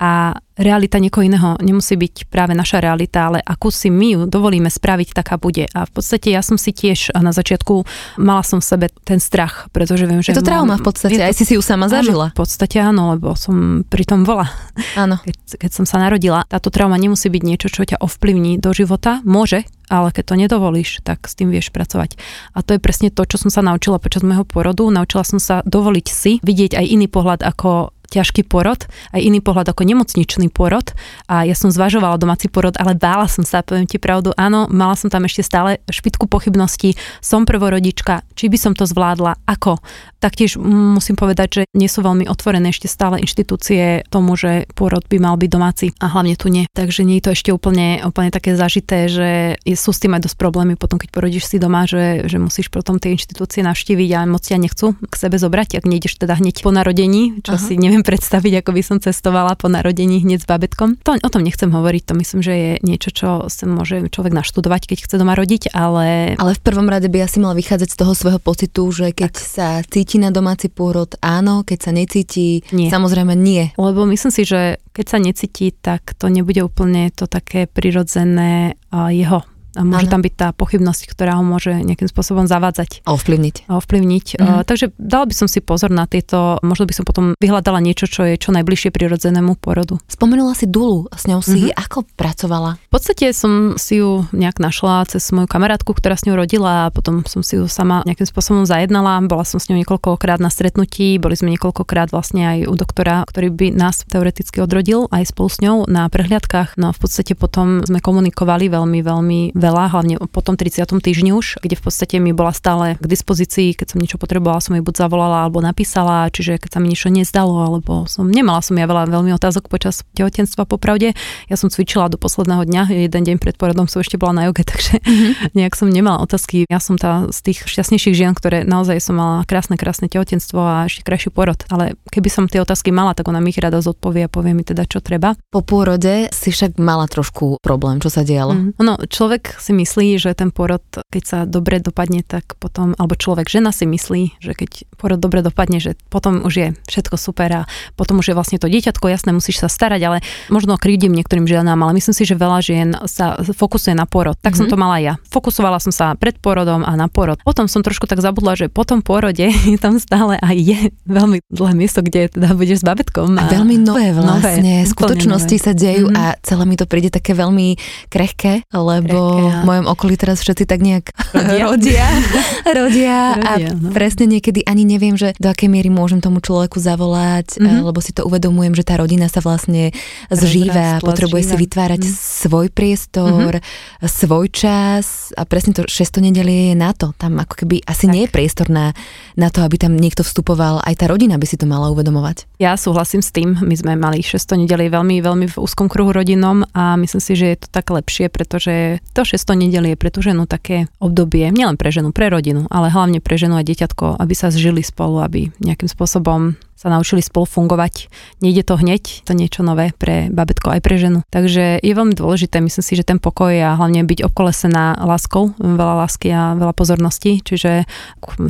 a realita niekoho iného nemusí byť práve naša realita, ale akú si my ju dovolíme spraviť, taká bude. A v podstate ja som si tiež na začiatku mala som v sebe ten strach, pretože viem, že... Je to trauma v podstate, aj si si ju sama zažila. Áno, v podstate áno, lebo som pri tom bola. Áno. Keď, keď som sa narodila, táto trauma nemusí byť niečo, čo ťa ovplyvní do života. Môže, ale keď to nedovolíš, tak s tým vieš pracovať. A to je presne to, čo som sa naučila počas môjho porodu. Naučila som sa dovoliť si vidieť aj iný pohľad ako ťažký porod, aj iný pohľad ako nemocničný porod a ja som zvažovala domáci porod, ale bála som sa, poviem ti pravdu, áno, mala som tam ešte stále špitku pochybností, som prvorodička, či by som to zvládla, ako. Taktiež musím povedať, že nie sú veľmi otvorené ešte stále inštitúcie tomu, že pôrod by mal byť domáci a hlavne tu nie. Takže nie je to ešte úplne, úplne také zažité, že sú s tým aj dosť problémy potom, keď porodíš si doma, že, že musíš potom tie inštitúcie navštíviť a moc ťa nechcú k sebe zobrať, ak nejdeš teda hneď po narodení, čo Aha. si neviem predstaviť, ako by som cestovala po narodení hneď s babetkom. To, o tom nechcem hovoriť, to myslím, že je niečo, čo sa môže človek naštudovať, keď chce doma rodiť, ale... Ale v prvom rade by asi mala vychádzať z toho svojho pocitu, že keď tak. sa cíti na domáci pôrod? Áno, keď sa necíti? Nie. Samozrejme nie. Lebo myslím si, že keď sa necíti, tak to nebude úplne to také prirodzené jeho a môže ano. tam byť tá pochybnosť, ktorá ho môže nejakým spôsobom zavádzať. A ovplyvniť. A ovplyvniť. Mhm. Uh, takže dala by som si pozor na tieto, možno by som potom vyhľadala niečo, čo je čo najbližšie prirodzenému porodu. Spomenula si Dulu, s ňou si uh-huh. ako pracovala? V podstate som si ju nejak našla cez moju kamarátku, ktorá s ňou rodila a potom som si ju sama nejakým spôsobom zajednala. Bola som s ňou niekoľkokrát na stretnutí, boli sme niekoľkokrát vlastne aj u doktora, ktorý by nás teoreticky odrodil aj spolu s ňou na prehliadkách. No a v podstate potom sme komunikovali veľmi, veľmi veľa, hlavne po tom 30. týždni už, kde v podstate mi bola stále k dispozícii, keď som niečo potrebovala, som jej buď zavolala alebo napísala, čiže keď sa mi niečo nezdalo, alebo som nemala som ja veľa veľmi otázok počas tehotenstva popravde. Ja som cvičila do posledného dňa, jeden deň pred porodom som ešte bola na joge, takže mm-hmm. nejak som nemala otázky. Ja som tá z tých šťastnejších žien, ktoré naozaj som mala krásne, krásne tehotenstvo a ešte krajší porod. Ale keby som tie otázky mala, tak ona mi ich rada zodpovie a povie mi teda, čo treba. Po pôrode si však mala trošku problém, čo sa dialo. Mm-hmm. No, človek si myslí, že ten porod, keď sa dobre dopadne, tak potom, alebo človek, žena si myslí, že keď porod dobre dopadne, že potom už je všetko super a potom už je vlastne to dieťatko, jasné, musíš sa starať, ale možno krivdím niektorým ženám, ale myslím si, že veľa žien sa fokusuje na porod. Tak mm-hmm. som mhm. to mala ja. Fokusovala som sa pred porodom a na porod. Potom som trošku tak zabudla, že po tom porode je tam stále aj je veľmi dlhé miesto, kde teda budeš s babetkom. A, a veľmi nové vlastne. Nové, skutočnosti nové. sa dejú mm-hmm. a celé mi to príde také veľmi krehké, lebo v mojom okolí teraz všetci tak nejak rodia, rodia, rodia a no. presne niekedy ani neviem, že do akej miery môžem tomu človeku zavolať, mm-hmm. lebo si to uvedomujem, že tá rodina sa vlastne zžíva, potrebuje zžíva. si vytvárať mm-hmm. svoj priestor, mm-hmm. svoj čas a presne to šesto nedelie je na to. Tam ako keby asi tak. nie je priestor na, na to, aby tam niekto vstupoval, aj tá rodina by si to mala uvedomovať. Ja súhlasím s tým, my sme mali šesto nedelie veľmi, veľmi v úzkom kruhu rodinom a myslím si, že je to tak lepšie, pretože to šesto nedelie je pre tú ženu také obdobie, nielen pre ženu, pre rodinu, ale hlavne pre ženu a deťatko, aby sa zžili spolu, aby nejakým spôsobom sa naučili spolu fungovať. Nejde to hneď, to niečo nové pre babetko aj pre ženu. Takže je veľmi dôležité, myslím si, že ten pokoj a hlavne byť obkolesená láskou, veľa lásky a veľa pozornosti. Čiže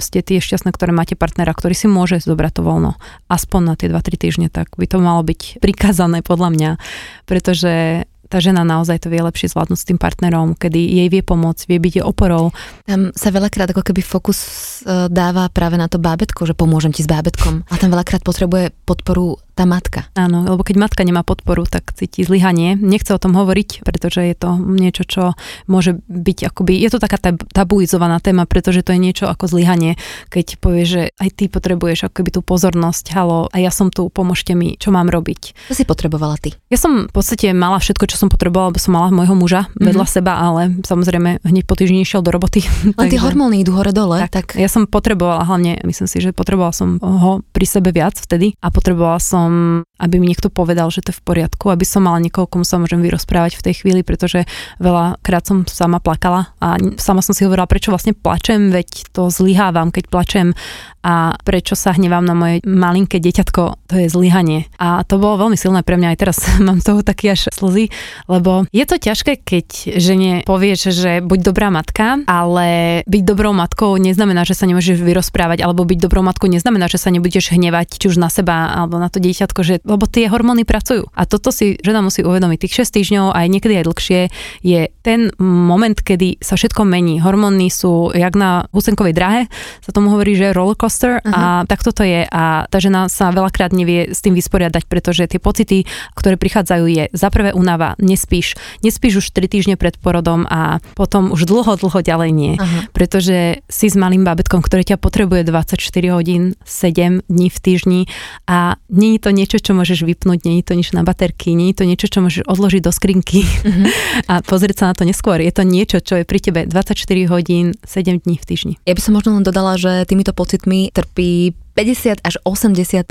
ste tie šťastné, ktoré máte partnera, ktorý si môže zobrať to voľno aspoň na tie 2-3 týždne, tak by to malo byť prikázané podľa mňa, pretože tá žena naozaj to vie lepšie zvládnuť s tým partnerom, kedy jej vie pomôcť, vie byť oporou. Tam sa veľakrát ako keby fokus e, dáva práve na to bábetko, že pomôžem ti s bábetkom. A tam veľakrát potrebuje podporu tá matka. Áno, lebo keď matka nemá podporu, tak cíti zlyhanie. Nechce o tom hovoriť, pretože je to niečo, čo môže byť akoby, je to taká tabuizovaná téma, pretože to je niečo ako zlyhanie, keď povie, že aj ty potrebuješ akoby tú pozornosť, halo, a ja som tu, pomôžte mi, čo mám robiť. Čo si potrebovala ty? Ja som v podstate mala všetko, čo som potrebovala, lebo som mala môjho muža vedľa mm-hmm. seba, ale samozrejme hneď po týždni išiel do roboty. Len tie hormóny idú hore-dole. Tak, tak. Ja som potrebovala hlavne, myslím si, že potrebovala som ho pri sebe viac vtedy a potrebovala som som, aby mi niekto povedal, že to je v poriadku, aby som mala niekoho, komu sa môžem vyrozprávať v tej chvíli, pretože veľakrát som sama plakala a sama som si hovorila, prečo vlastne plačem, veď to zlyhávam, keď plačem a prečo sa hnevám na moje malinké deťatko, to je zlyhanie. A to bolo veľmi silné pre mňa, aj teraz mám toho taký až slzy, lebo je to ťažké, keď žene povieš, že buď dobrá matka, ale byť dobrou matkou neznamená, že sa nemôžeš vyrozprávať, alebo byť dobrou matkou neznamená, že sa nebudeš hnevať či už na seba alebo na to dieťatko, že, lebo tie hormóny pracujú. A toto si žena musí uvedomiť. Tých 6 týždňov, aj niekedy aj dlhšie, je ten moment, kedy sa všetko mení. Hormóny sú jak na husenkovej drahe, sa tomu hovorí, že rollercoaster uh-huh. a tak toto je a tá žena sa veľakrát nevie s tým vysporiadať, pretože tie pocity, ktoré prichádzajú je za prvé únava, nespíš, nespíš už 3 týždne pred porodom a potom už dlho, dlho ďalej nie, uh-huh. pretože si s malým bábetkom, ktoré ťa potrebuje 24 hodín, 7 dní v týždni a nie je to niečo, čo môžeš vypnúť, nie je to nič na baterky, nie je to niečo, čo môžeš odložiť do skrinky uh-huh. a pozrieť sa na to neskôr. Je to niečo, čo je pri tebe 24 hodín, 7 dní v týždni. Ja by som možno len dodala, že týmito pocitmi trpí 50 až 80%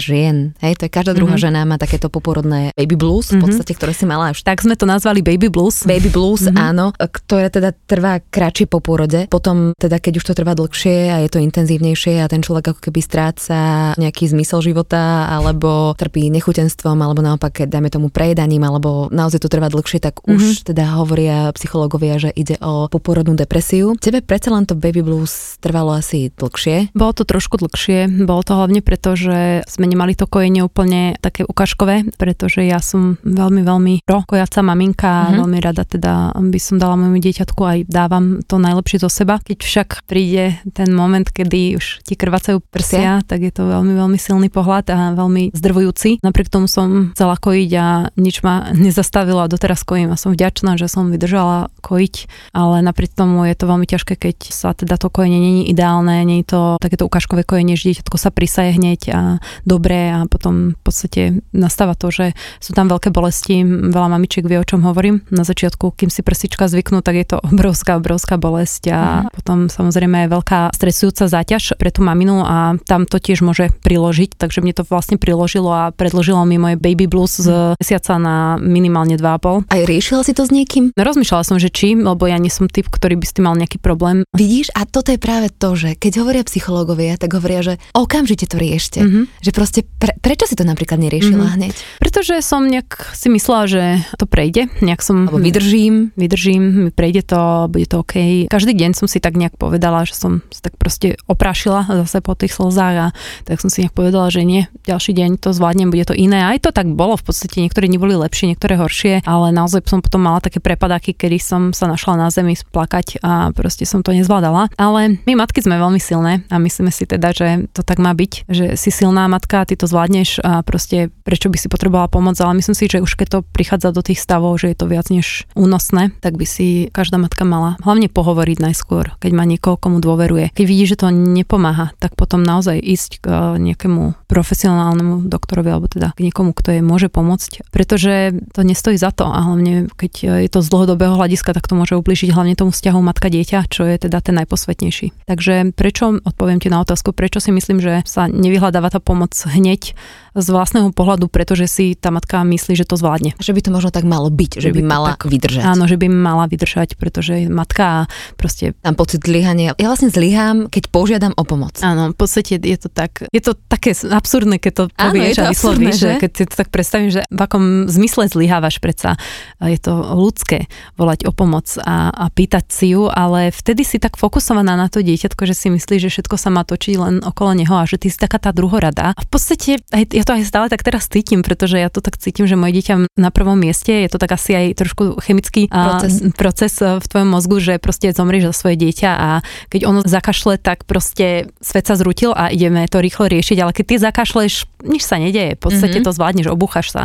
žien. Hej, to je každá druhá mm-hmm. žena má takéto poporodné baby blues, v mhm. podstate, ktoré si mala až. Tak sme to nazvali baby blues. Baby blues, mm-hmm. áno, ktoré teda trvá kratšie po porode. Potom teda, keď už to trvá dlhšie a je to intenzívnejšie a ten človek ako keby stráca nejaký zmysel života alebo trpí nechutenstvom alebo naopak, dáme tomu prejedaním alebo naozaj to trvá dlhšie, tak mm-hmm. už mhm. teda hovoria psychológovia, že ide o poporodnú depresiu. Tebe predsa len to baby blues trvalo asi dlhšie. Bolo to trošku dlhšie bolo to hlavne preto, že sme nemali to kojenie úplne také ukážkové, pretože ja som veľmi, veľmi pro kojaca maminka, mm-hmm. veľmi rada teda by som dala môjmu dieťatku aj dávam to najlepšie zo seba. Keď však príde ten moment, kedy už ti krvácajú prsia, tak je to veľmi, veľmi silný pohľad a veľmi zdrvujúci. Napriek tomu som chcela kojiť a nič ma nezastavilo a doteraz kojím a som vďačná, že som vydržala kojiť, ale napriek tomu je to veľmi ťažké, keď sa teda to kojenie není ideálne, nie je to takéto ukážkové kojenie, že dieťatko sa prisaje hneď a dobre a potom v podstate nastáva to, že sú tam veľké bolesti, veľa mamičiek vie, o čom hovorím. Na začiatku, kým si prsička zvyknú, tak je to obrovská, obrovská bolesť a uh-huh. potom samozrejme je veľká stresujúca záťaž pre tú maminu a tam to tiež môže priložiť, takže mne to vlastne priložilo a predložilo mi moje baby blues z mesiaca na minimálne 2,5. Aj riešila si to s niekým? Rozmýšľala som, že či, lebo ja nie som typ, ktorý by s tým mal nejaký problém. Vidíš, a toto je práve to, že keď hovoria psychológovia, tak hovoria, že okamžite to riešte. Mm-hmm. Že proste, pre, prečo si to napríklad neriešila mm-hmm. hneď? Pretože som nejak si myslela, že to prejde. Nejak som... Alebo vydržím. Vydržím, prejde to, bude to OK. Každý deň som si tak nejak povedala, že som sa tak proste oprášila zase po tých slzách a tak som si nejak povedala, že nie, ďalší deň to zvládnem, bude to iné. Aj to tak bolo v podstate, niektoré neboli lepšie, niektoré horšie, ale naozaj som potom mala také prepadáky, kedy som sa našla na zemi splakať a proste som to nezvládala. Ale my matky sme veľmi silné a myslíme si teda, že to tak má byť, že si silná matka, ty to zvládneš a proste prečo by si potrebovala pomoc, ale myslím si, že už keď to prichádza do tých stavov, že je to viac než únosné, tak by si každá matka mala hlavne pohovoriť najskôr, keď má niekoho, komu dôveruje. Keď vidí, že to nepomáha, tak potom naozaj ísť k nejakému profesionálnemu doktorovi alebo teda k niekomu, kto jej môže pomôcť, pretože to nestojí za to a hlavne keď je to z dlhodobého hľadiska, tak to môže ubližiť hlavne tomu vzťahu matka-dieťa, čo je teda ten najposvetnejší. Takže prečo, odpoviem ti na otázku, prečo si myslím, že sa nevyhľadáva tá pomoc hneď z vlastného pohľadu, pretože si tá matka myslí, že to zvládne. Že by to možno tak malo byť, že, že by, by mala tak, vydržať. Áno, že by mala vydržať, pretože matka proste... Tam pocit zlyhania. Ja vlastne zlyhám, keď požiadam o pomoc. Áno, v podstate je to tak, je to také absurdné, keď to povieš Áno, a vyslovíš, že? keď si to tak predstavím, že v akom zmysle zlyhávaš predsa. Je to ľudské volať o pomoc a, a pýtať si ju, ale vtedy si tak fokusovaná na to dieťatko, že si myslíš, že všetko sa má točiť len okolo neho a že ty si taká tá druhorada. A v podstate aj, ja to aj stále tak teraz cítim, pretože ja to tak cítim, že moje dieťa na prvom mieste, je to tak asi aj trošku chemický proces, a, proces e, v tvojom mozgu, že proste zomrieš za svoje dieťa a keď ono zakašle, tak proste svet sa zrutil a ideme to rýchlo riešiť, ale keď ty zakašleš, nič sa nedeje, v podstate mm-hmm. to zvládneš, obúchaš sa.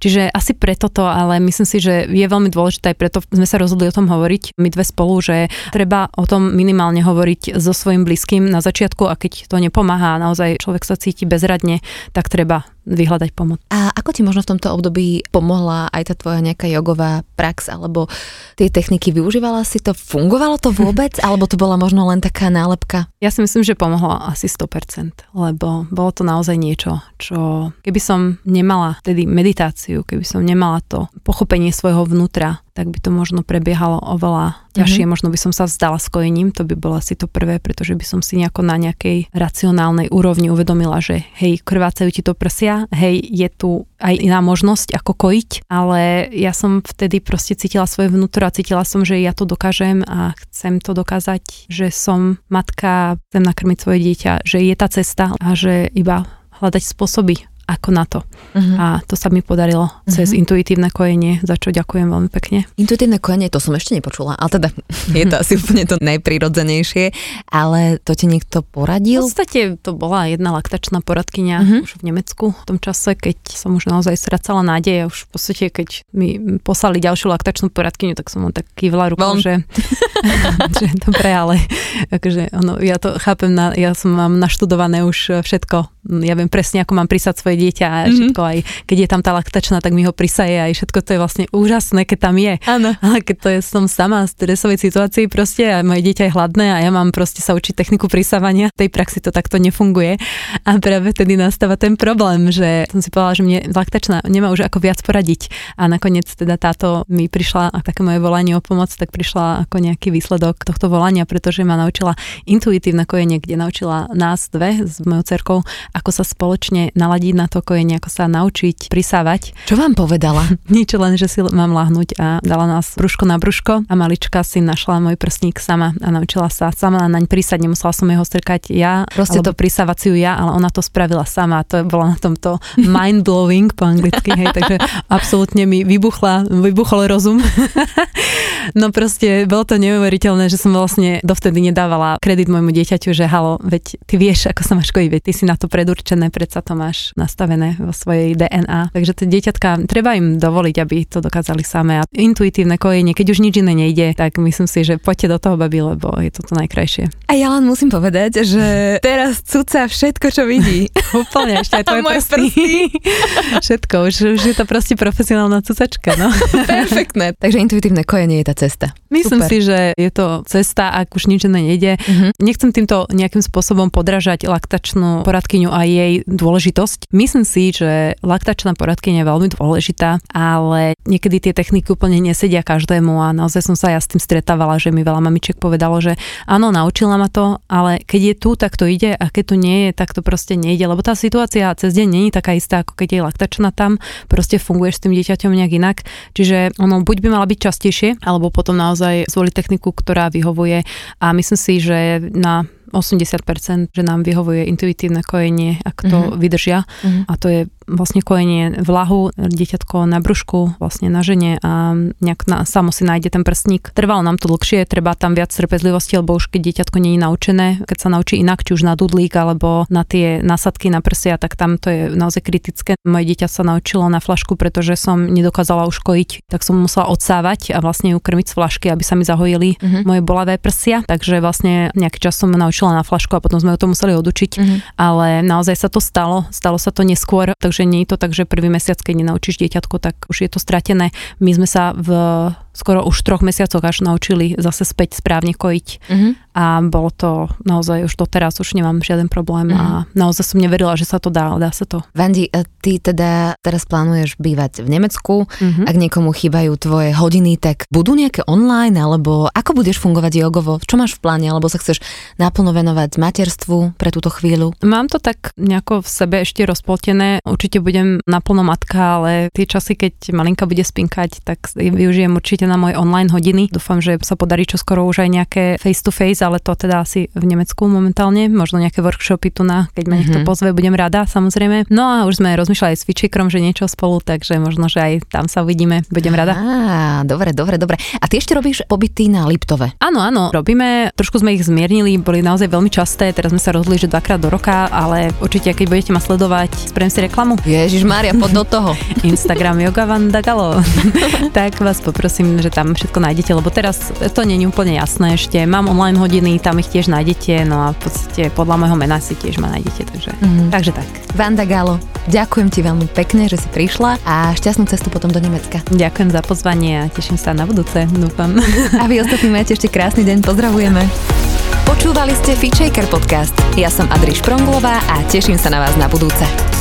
Čiže asi preto to, ale myslím si, že je veľmi dôležité, aj preto sme sa rozhodli o tom hovoriť, my dve spolu, že treba o tom minimálne hovoriť so svojim blízkym na začiatku a keď to nepomáha, naozaj človek sa cíti bezradne, tak treba vyhľadať pomoc. A ako ti možno v tomto období pomohla aj tá tvoja nejaká jogová prax, alebo tie techniky využívala si to? Fungovalo to vôbec, alebo to bola možno len taká nálepka? Ja si myslím, že pomohla asi 100%, lebo bolo to naozaj niečo, čo keby som nemala tedy meditáciu, keby som nemala to pochopenie svojho vnútra, tak by to možno prebiehalo oveľa ťažšie. Mm-hmm. Možno by som sa vzdala s kojením, to by bolo asi to prvé, pretože by som si nejako na nejakej racionálnej úrovni uvedomila, že hej, krvácajú ti to prsia, hej, je tu aj iná možnosť ako kojiť, ale ja som vtedy proste cítila svoje vnútro a cítila som, že ja to dokážem a chcem to dokázať, že som matka, chcem nakrmiť svoje dieťa, že je tá cesta a že iba hľadať spôsoby, ako na to. Uh-huh. A to sa mi podarilo uh-huh. cez intuitívne kojenie, za čo ďakujem veľmi pekne. Intuitívne kojenie, to som ešte nepočula, ale teda je to asi úplne to najprirodzenejšie, ale to ti niekto poradil? V podstate to bola jedna laktačná poradkyňa uh-huh. už v Nemecku v tom čase, keď som už naozaj stracala nádej a už v podstate, keď mi poslali ďalšiu laktačnú poradkyňu, tak som mu tak kývla rukou, že, že dobre, ale akože ono, ja to chápem, na, ja som mám naštudované už všetko ja viem presne, ako mám prisať svoje dieťa a mm-hmm. všetko aj, keď je tam tá laktačná, tak mi ho prisaje aj všetko to je vlastne úžasné, keď tam je. Áno. Ale keď to je som sama v stresovej situácii proste a moje dieťa je hladné a ja mám proste sa učiť techniku prisávania, v tej praxi to takto nefunguje. A práve vtedy nastáva ten problém, že som si povedala, že mne laktačná nemá už ako viac poradiť. A nakoniec teda táto mi prišla, a také moje volanie o pomoc, tak prišla ako nejaký výsledok tohto volania, pretože ma naučila intuitívne kojenie, kde naučila nás dve s mojou cerkou, ako sa spoločne naladiť na to kojenie, ako sa naučiť prisávať. Čo vám povedala? Nič len, že si mám lahnúť a dala nás brúško na brúško a malička si našla môj prsník sama a naučila sa sama naň prísať, nemusela som jeho strkať ja, Proste alebo to prisávaciu ja, ale ona to spravila sama a to bolo na tomto mind blowing po anglicky, hej, takže absolútne mi vybuchla, vybuchol rozum. no proste bolo to neuveriteľné, že som vlastne dovtedy nedávala kredit môjmu dieťaťu, že halo, veď ty vieš, ako sa máš kojiť, veď ty si na to pred predurčené, predsa to máš nastavené vo svojej DNA. Takže tie dieťatka, treba im dovoliť, aby to dokázali samé. A intuitívne kojenie, keď už nič iné nejde, tak myslím si, že poďte do toho, babi, lebo je to to najkrajšie. A ja len musím povedať, že teraz cuca všetko, čo vidí. Úplne, ešte aj tvoje prsty. všetko, už, už je to proste profesionálna cucačka. No. Perfektné. Takže intuitívne kojenie je tá cesta. Myslím Super. si, že je to cesta, ak už nič iné nejde. Uh-huh. Nechcem týmto nejakým spôsobom podražať laktačnú poradkyňu a jej dôležitosť. Myslím si, že laktačná poradkyňa je veľmi dôležitá, ale niekedy tie techniky úplne nesedia každému a naozaj som sa ja s tým stretávala, že mi veľa mamičiek povedalo, že áno, naučila ma to, ale keď je tu, tak to ide a keď tu nie je, tak to proste nejde, lebo tá situácia cez deň je taká istá, ako keď je laktačná tam, proste funguješ s tým dieťaťom nejak inak. Čiže ono buď by mala byť častejšie, alebo potom naozaj zvoliť techniku, ktorá vyhovuje a myslím si, že na 80%, že nám vyhovuje intuitívne kojenie, ak to mm-hmm. vydržia. Mm-hmm. A to je vlastne kojenie vlahu, dieťatko na brúšku, vlastne na žene a nejak na, samo si nájde ten prstník. Trvalo nám to dlhšie, treba tam viac trpezlivosti, lebo už keď dieťatko nie je naučené, keď sa naučí inak, či už na dudlík alebo na tie nasadky na prsia, tak tam to je naozaj kritické. Moje dieťa sa naučilo na flašku, pretože som nedokázala už kojiť, tak som musela odsávať a vlastne ju krmiť z flašky, aby sa mi zahojili mm-hmm. moje bolavé prsia. Takže vlastne nejaký čas som naučila na flašku a potom sme ho to museli odučiť, mm-hmm. ale naozaj sa to stalo, stalo sa to neskôr, takže nie je to tak, že prvý mesiac, keď nenaučíš dieťatko, tak už je to stratené. My sme sa v skoro už troch mesiacoch až naučili zase späť správne kojiť. Mm-hmm. A bolo to naozaj už doteraz, už nemám žiaden problém mm-hmm. a naozaj som neverila, že sa to dá, dá sa to. Vandi, e, ty teda teraz plánuješ bývať v Nemecku, mm-hmm. ak niekomu chýbajú tvoje hodiny, tak budú nejaké online, alebo ako budeš fungovať jogovo? Čo máš v pláne, alebo sa chceš naplno venovať materstvu pre túto chvíľu? Mám to tak nejako v sebe ešte rozpoltené. Určite budem naplno matka, ale tie časy, keď malinka bude spinkať, tak využijem určite na moje online hodiny. Dúfam, že sa podarí čoskoro už aj nejaké face to face, ale to teda asi v Nemecku momentálne, možno nejaké workshopy tu na, keď ma niekto mm-hmm. pozve, budem rada samozrejme. No a už sme rozmýšľali s Fičikrom, že niečo spolu, takže možno, že aj tam sa uvidíme, budem rada. Á, dobre, dobre, dobre. A ty ešte robíš pobyty na Liptove? Áno, áno, robíme, trošku sme ich zmiernili, boli naozaj veľmi časté, teraz sme sa rozhodli, že dvakrát do roka, ale určite, keď budete ma sledovať, spravím si reklamu. Ježiš Mária, pod do toho. Instagram Yoga Vanda Galo. tak vás poprosím verím, že tam všetko nájdete, lebo teraz to nie je úplne jasné ešte. Mám online hodiny, tam ich tiež nájdete, no a v podstate podľa môjho mena si tiež ma nájdete, takže, mm-hmm. takže tak. Vanda Galo, ďakujem ti veľmi pekne, že si prišla a šťastnú cestu potom do Nemecka. Ďakujem za pozvanie a teším sa na budúce, dúfam. A vy ostatní majte ešte krásny deň, pozdravujeme. Počúvali ste Fitchaker podcast. Ja som Adri Špronglová a teším sa na vás na budúce.